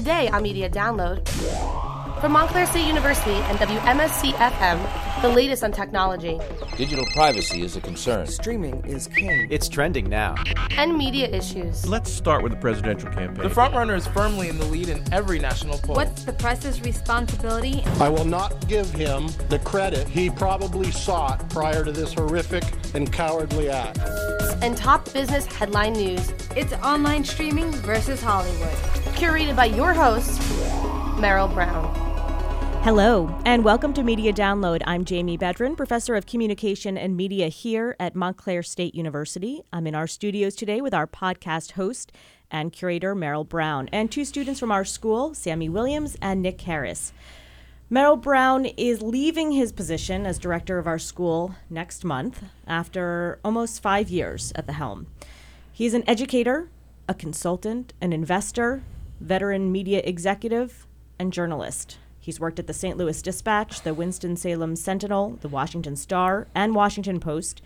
Today on Media Download, from Montclair State University and WMSC FM, the latest on technology Digital privacy is a concern. Streaming is king. It's trending now. and media issues. Let's start with the presidential campaign. The frontrunner is firmly in the lead in every national poll. What's the press's responsibility? I will not give him the credit he probably sought prior to this horrific and cowardly act. and top business headline news, It's online streaming versus Hollywood. Curated by your host, Merrill Brown. Hello, and welcome to Media Download. I'm Jamie Bedrin, Professor of Communication and Media here at Montclair State University. I'm in our studios today with our podcast host and curator, Merrill Brown, and two students from our school, Sammy Williams and Nick Harris. Merrill Brown is leaving his position as director of our school next month after almost five years at the helm. He's an educator, a consultant, an investor, veteran media executive, and journalist. He's worked at the St. Louis Dispatch, the Winston-Salem Sentinel, the Washington Star, and Washington Post.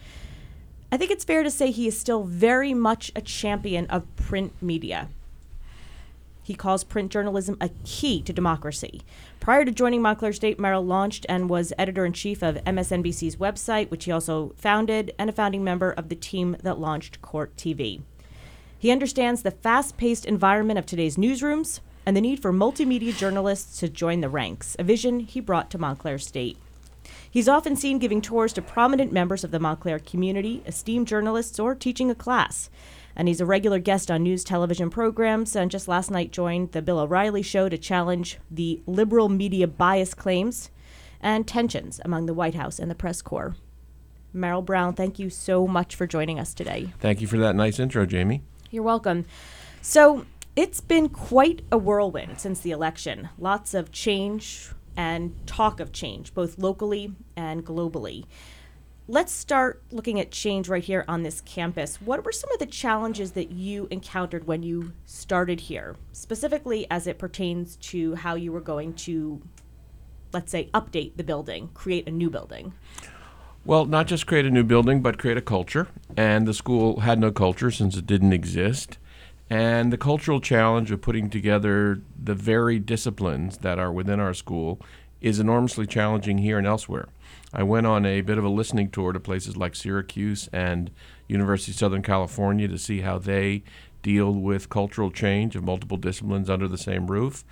I think it's fair to say he is still very much a champion of print media. He calls print journalism a key to democracy. Prior to joining Montclair State, Merrill launched and was editor in chief of MSNBC's website, which he also founded, and a founding member of the team that launched Court TV. He understands the fast paced environment of today's newsrooms and the need for multimedia journalists to join the ranks, a vision he brought to Montclair State. He's often seen giving tours to prominent members of the Montclair community, esteemed journalists, or teaching a class. And he's a regular guest on news television programs, and just last night joined the Bill O'Reilly show to challenge the liberal media bias claims and tensions among the White House and the press corps. Merrill Brown, thank you so much for joining us today. Thank you for that nice intro, Jamie. You're welcome. So, it's been quite a whirlwind since the election. Lots of change and talk of change, both locally and globally. Let's start looking at change right here on this campus. What were some of the challenges that you encountered when you started here, specifically as it pertains to how you were going to, let's say, update the building, create a new building? Well, not just create a new building, but create a culture. And the school had no culture since it didn't exist. And the cultural challenge of putting together the varied disciplines that are within our school is enormously challenging here and elsewhere. I went on a bit of a listening tour to places like Syracuse and University of Southern California to see how they deal with cultural change of multiple disciplines under the same roof.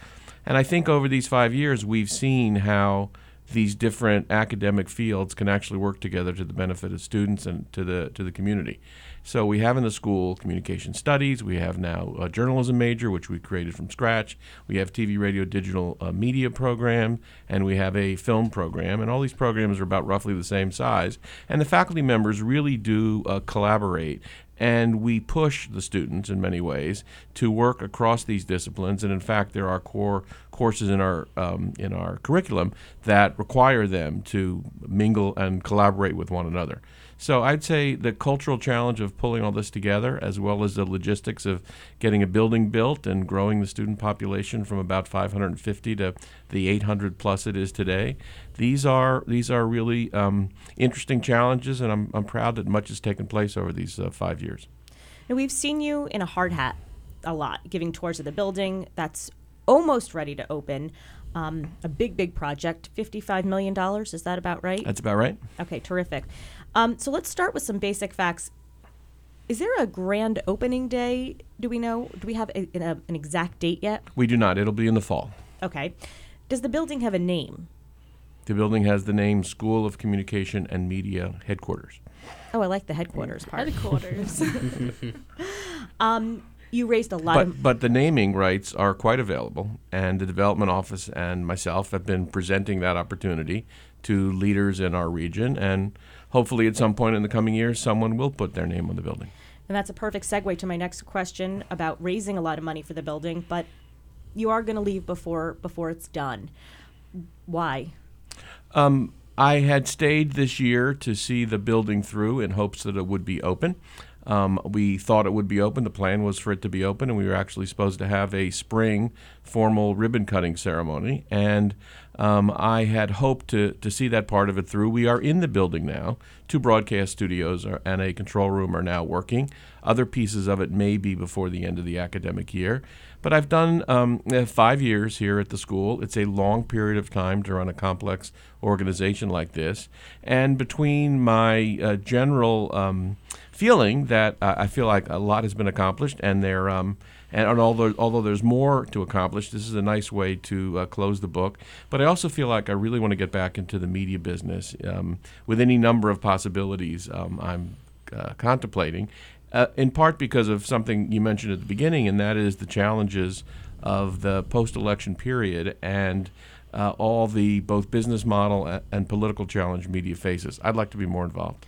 And I think over these five years, we've seen how these different academic fields can actually work together to the benefit of students and to the to the community. So we have in the school communication studies. We have now a journalism major, which we created from scratch. We have TV, radio, digital uh, media program, and we have a film program. And all these programs are about roughly the same size. And the faculty members really do uh, collaborate and we push the students in many ways to work across these disciplines. And in fact, there are core courses in our um, in our curriculum that require them to mingle and collaborate with one another. So I'd say the cultural challenge of pulling all this together, as well as the logistics of getting a building built and growing the student population from about 550 to the 800 plus it is today. These are these are really um, interesting challenges, and I'm, I'm proud that much has taken place over these uh, five years. Now, we've seen you in a hard hat a lot, giving tours of the building that's almost ready to open. Um, a big, big project, $55 million. Is that about right? That's about right. Okay, terrific. Um, so let's start with some basic facts. Is there a grand opening day? Do we know? Do we have a, a, an exact date yet? We do not. It'll be in the fall. Okay. Does the building have a name? The building has the name School of Communication and Media Headquarters. Oh, I like the headquarters part. Headquarters. Um, you raised a lot of But, but the naming rights are quite available, and the development office and myself have been presenting that opportunity to leaders in our region, and hopefully at some point in the coming years, someone will put their name on the building. And that's a perfect segue to my next question about raising a lot of money for the building, but you are going to leave before before it's done. Why? Um, I had stayed this year to see the building through in hopes that it would be open. Um, we thought it would be open. The plan was for it to be open, and we were actually supposed to have a spring formal ribbon cutting ceremony. And Um, I had hoped to, to see that part of it through. We are in the building now. Two broadcast studios are, and a control room are now working. Other pieces of it may be before the end of the academic year. But I've done um, uh, five years here at the school. It's a long period of time to run a complex organization like this. And between my uh, general um, feeling that uh, I feel like a lot has been accomplished, and there, um, and, and although although there's more to accomplish, this is a nice way to uh, close the book. But I also feel like I really want to get back into the media business um, with any number of possibilities um, I'm uh, contemplating uh, in part because of something you mentioned at the beginning, and that is the challenges of the post-election period and uh, all the both business model and political challenge media faces. I'd like to be more involved.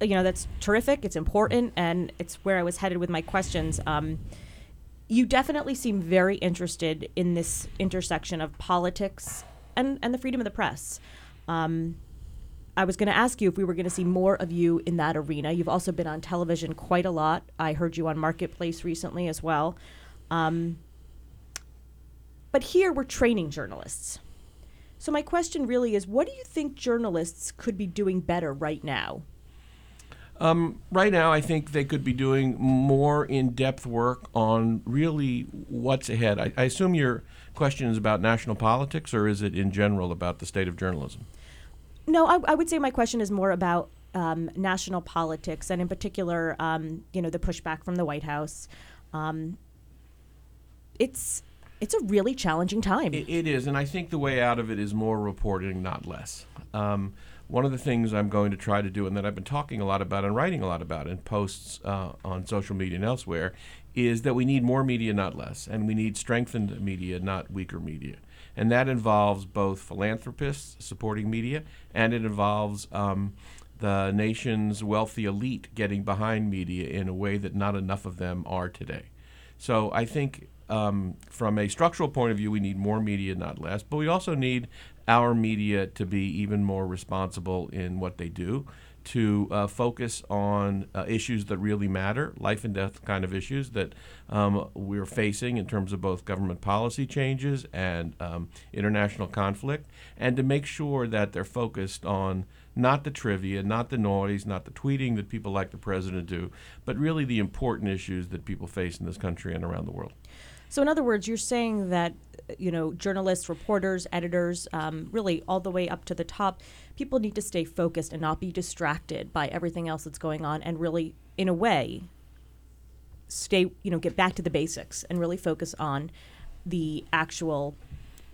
You know, that's terrific. It's important, and it's where I was headed with my questions. Um, you definitely seem very interested in this intersection of politics and, and the freedom of the press. Um, I was going to ask you if we were going to see more of you in that arena. You've also been on television quite a lot. I heard you on Marketplace recently as well. Um, but here we're training journalists. So my question really is what do you think journalists could be doing better right now? Um, right now, I think they could be doing more in depth work on really what's ahead. I, I assume your question is about national politics, or is it in general about the state of journalism? No, I, I would say my question is more about um, national politics, and in particular, um, you know, the pushback from the White House. Um, it's it's a really challenging time. It, it is, and I think the way out of it is more reporting, not less. One of the things I'm going to try to do, and that I've been talking a lot about and writing a lot about in posts uh, on social media and elsewhere, is that we need more media, not less, and we need strengthened media, not weaker media. And that involves both philanthropists supporting media, and it involves um, the nation's wealthy elite getting behind media in a way that not enough of them are today. So I think um, from a structural point of view, we need more media, not less, but we also need our media to be even more responsible in what they do to uh, focus on uh, issues that really matter, life and death kind of issues that um, we're facing in terms of both government policy changes and um, international conflict, and to make sure that they're focused on not the trivia, not the noise, not the tweeting that people like the president do, but really the important issues that people face in this country and around the world. So, in other words, you're saying that you know journalists, reporters, editors, um, really all the way up to the top, people need to stay focused and not be distracted by everything else that's going on, and really, in a way, stay you know get back to the basics and really focus on the actual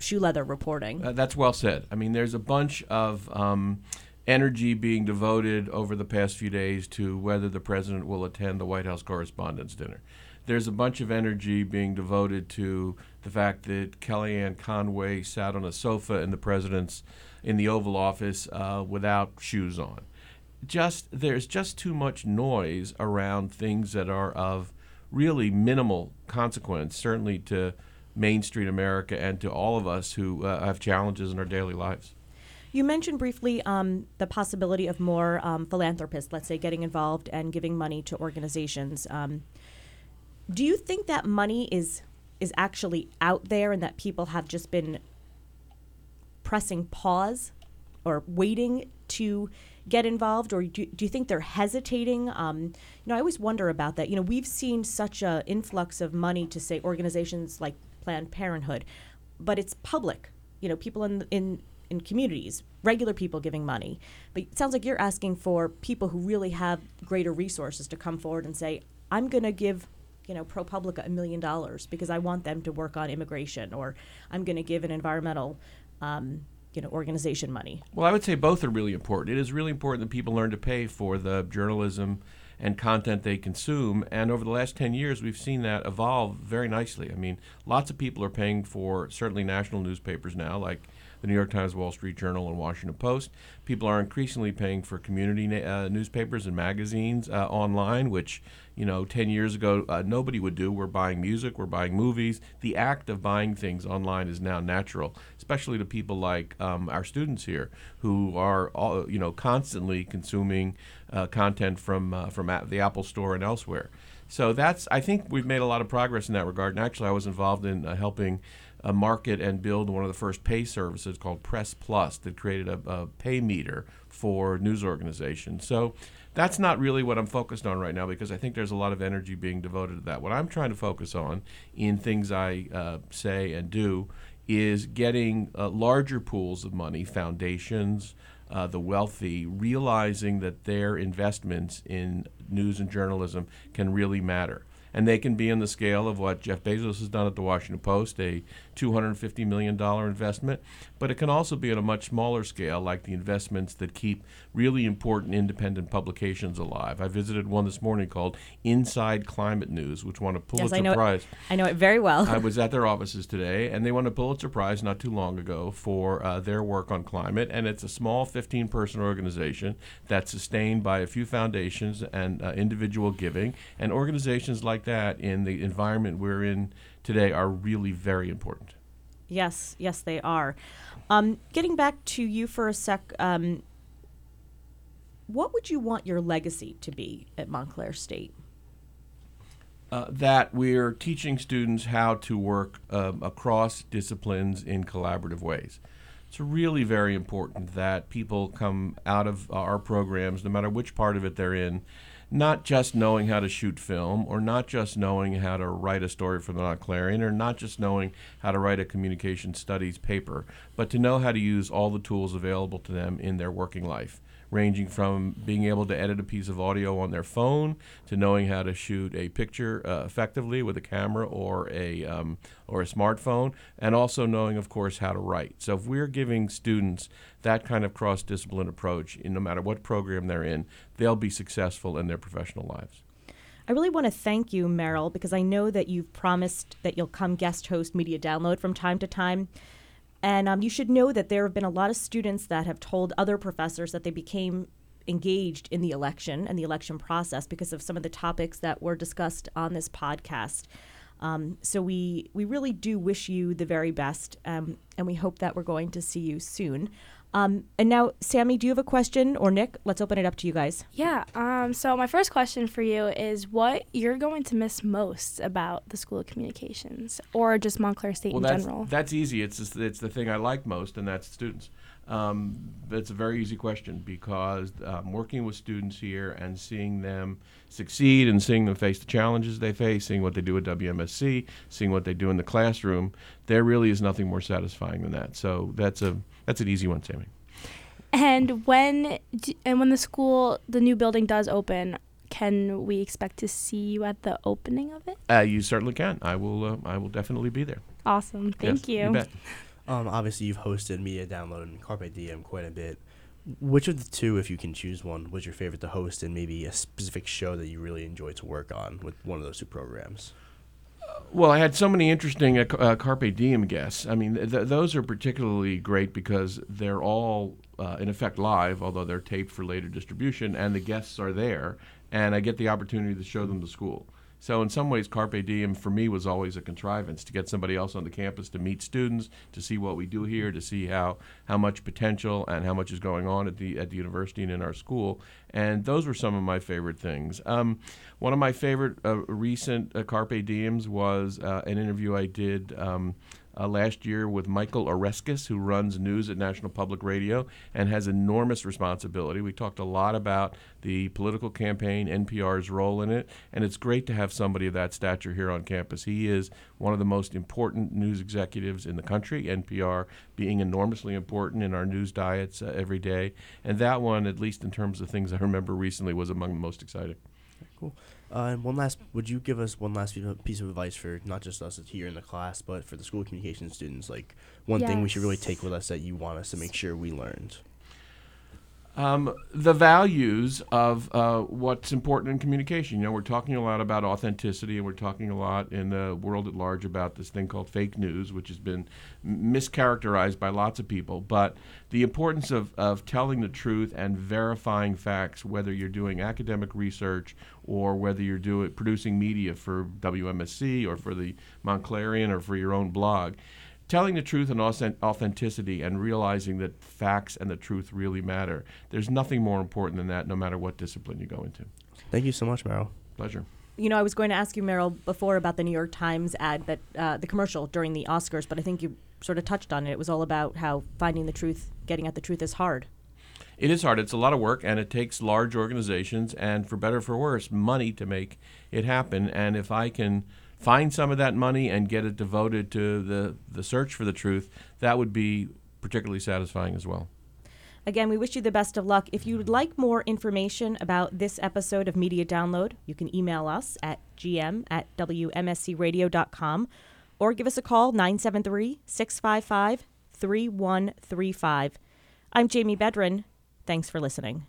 shoe leather reporting. Uh, that's well said. I mean, there's a bunch of um, energy being devoted over the past few days to whether the president will attend the White House Correspondents' Dinner there's a bunch of energy being devoted to the fact that Kellyanne Conway sat on a sofa in the president's in the Oval Office uh, without shoes on. Just there's just too much noise around things that are of really minimal consequence, certainly to Main Street America and to all of us who uh, have challenges in our daily lives. You mentioned briefly um, the possibility of more um, philanthropists, let's say, getting involved and giving money to organizations. Um, do you think that money is is actually out there and that people have just been pressing pause or waiting to get involved? Or do, do you think they're hesitating? Um, you know i always wonder about that. You know we've seen such an influx of money to say organizations like planned parenthood but it's public. You know people in in in communities regular people giving money. But it sounds like you're asking for people who really have greater resources to come forward and say i'm going to give you know, ProPublica a million dollars because I want them to work on immigration, or I'm going to give an environmental, um, you know, organization money. Well, I would say both are really important. It is really important that people learn to pay for the journalism and content they consume. And over the last 10 years, we've seen that evolve very nicely. I mean, lots of people are paying for certainly national newspapers now, like the New York Times, Wall Street Journal, and Washington Post. People are increasingly paying for community uh, newspapers and magazines uh, online, which you know 10 years ago uh, nobody would do. We're buying music, we're buying movies. The act of buying things online is now natural, especially to people like um, our students here who are all, you know constantly consuming uh, content from uh, from the Apple Store and elsewhere. So that's I think we've made a lot of progress in that regard. And actually, I was involved in uh, helping uh, market and build one of the first pay services called Press Plus that created a, a pay meter for news organizations. So that's not really what I'm focused on right now because I think there's a lot of energy being devoted to that. What I'm trying to focus on in things I uh, say and do is getting uh, larger pools of money, foundations, uh, the wealthy, realizing that their investments in news and journalism can really matter and they can be in the scale of what Jeff Bezos has done at the Washington Post, a $250 million investment, but it can also be on a much smaller scale, like the investments that keep really important independent publications alive. I visited one this morning called Inside Climate News, which won a Pulitzer yes, I know Prize. It, I know it very well. I was at their offices today, and they won a Pulitzer Prize not too long ago for uh, their work on climate. And it's a small 15 person organization that's sustained by a few foundations and uh, individual giving. And organizations like that in the environment we're in today are really very important. Yes, yes, they are. Um, getting back to you for a sec, um, what would you want your legacy to be at Montclair State? Uh, that we're teaching students how to work um, across disciplines in collaborative ways. It's really very important that people come out of our programs, no matter which part of it they're in, not just knowing how to shoot film or not just knowing how to write a story for the Montclarion or not just knowing how to write a communication studies paper, but to know how to use all the tools available to them in their working life ranging from being able to edit a piece of audio on their phone to knowing how to shoot a picture uh, effectively with a camera or a um, or a smartphone, and also knowing, of course, how to write. So if we're giving students that kind of cross-discipline approach, in no matter what program they're in, they'll be successful in their professional lives. I really want to thank you, Merrill, because I know that you've promised that you'll come guest host Media Download from time to time. And um, you should know that there have been a lot of students that have told other professors that they became engaged in the election and the election process because of some of the topics that were discussed on this podcast. Um, so we we really do wish you the very best, um, and we hope that we're going to see you soon. Um, and now, Sammy, do you have a question or Nick? Let's open it up to you guys. Yeah. Um, so my first question for you is what you're going to miss most about the School of Communications or just Montclair State well, in that's, general? That's easy. It's just, it's the thing I like most, and that's students. Um, it's a very easy question because um, working with students here and seeing them succeed and seeing them face the challenges they face, seeing what they do at WMSC, seeing what they do in the classroom, there really is nothing more satisfying than that. So that's a that's an easy one, Sammy. And when and when the school, the new building does open, can we expect to see you at the opening of it? Uh, you certainly can. I will. Uh, I will definitely be there. Awesome. Thank yes, you. you bet. Um, obviously, you've hosted Media Download and Carpe Diem quite a bit. Which of the two, if you can choose one, was your favorite to host, and maybe a specific show that you really enjoyed to work on with one of those two programs? Well, I had so many interesting uh, uh, Carpe Diem guests. I mean, th- those are particularly great because they're all, uh, in effect, live, although they're taped for later distribution, and the guests are there, and I get the opportunity to show them the school. So in some ways, Carpe Diem for me was always a contrivance to get somebody else on the campus to meet students, to see what we do here, to see how, how much potential and how much is going on at the at the university and in our school. And those were some of my favorite things. Um, one of my favorite uh, recent uh, Carpe Diems was uh, an interview I did. Um, uh, last year with Michael Oreskes, who runs news at National Public Radio and has enormous responsibility. We talked a lot about the political campaign, NPR's role in it, and it's great to have somebody of that stature here on campus. He is one of the most important news executives in the country, NPR being enormously important in our news diets uh, every day. And that one, at least in terms of things I remember recently, was among the most exciting. Cool. Uh, and one last, would you give us one last piece of advice for not just us here in the class, but for the school communication students? Like one yes. thing we should really take with us that you want us to make sure we learned. Um, the values of uh, what's important in communication. You know, we're talking a lot about authenticity, and we're talking a lot in the world at large about this thing called fake news, which has been mischaracterized by lots of people. But the importance of, of telling the truth and verifying facts, whether you're doing academic research or whether you're doing producing media for WMSC or for the Montclarion or for your own blog telling the truth and authenticity and realizing that facts and the truth really matter. There's nothing more important than that, no matter what discipline you go into. Thank you so much, Merrill. Pleasure. you know, I was going to ask you, Merrill, before about the New York Times ad that uh, the commercial during the Oscars, but I think you sort of touched on it. It was all about how finding the truth, getting at the truth, is hard. It is hard. It's a lot of work, and it takes large organizations and, for better or for worse, money to make it happen. And if I can find some of that money and get it devoted to the, the search for the truth, that would be particularly satisfying as well. Again, we wish you the best of luck. If you'd like more information about this episode of Media Download, you can email us at gm at wmscradio.com or give us a call 973 655 3135. I'm Jamie Bedrin. Thanks for listening.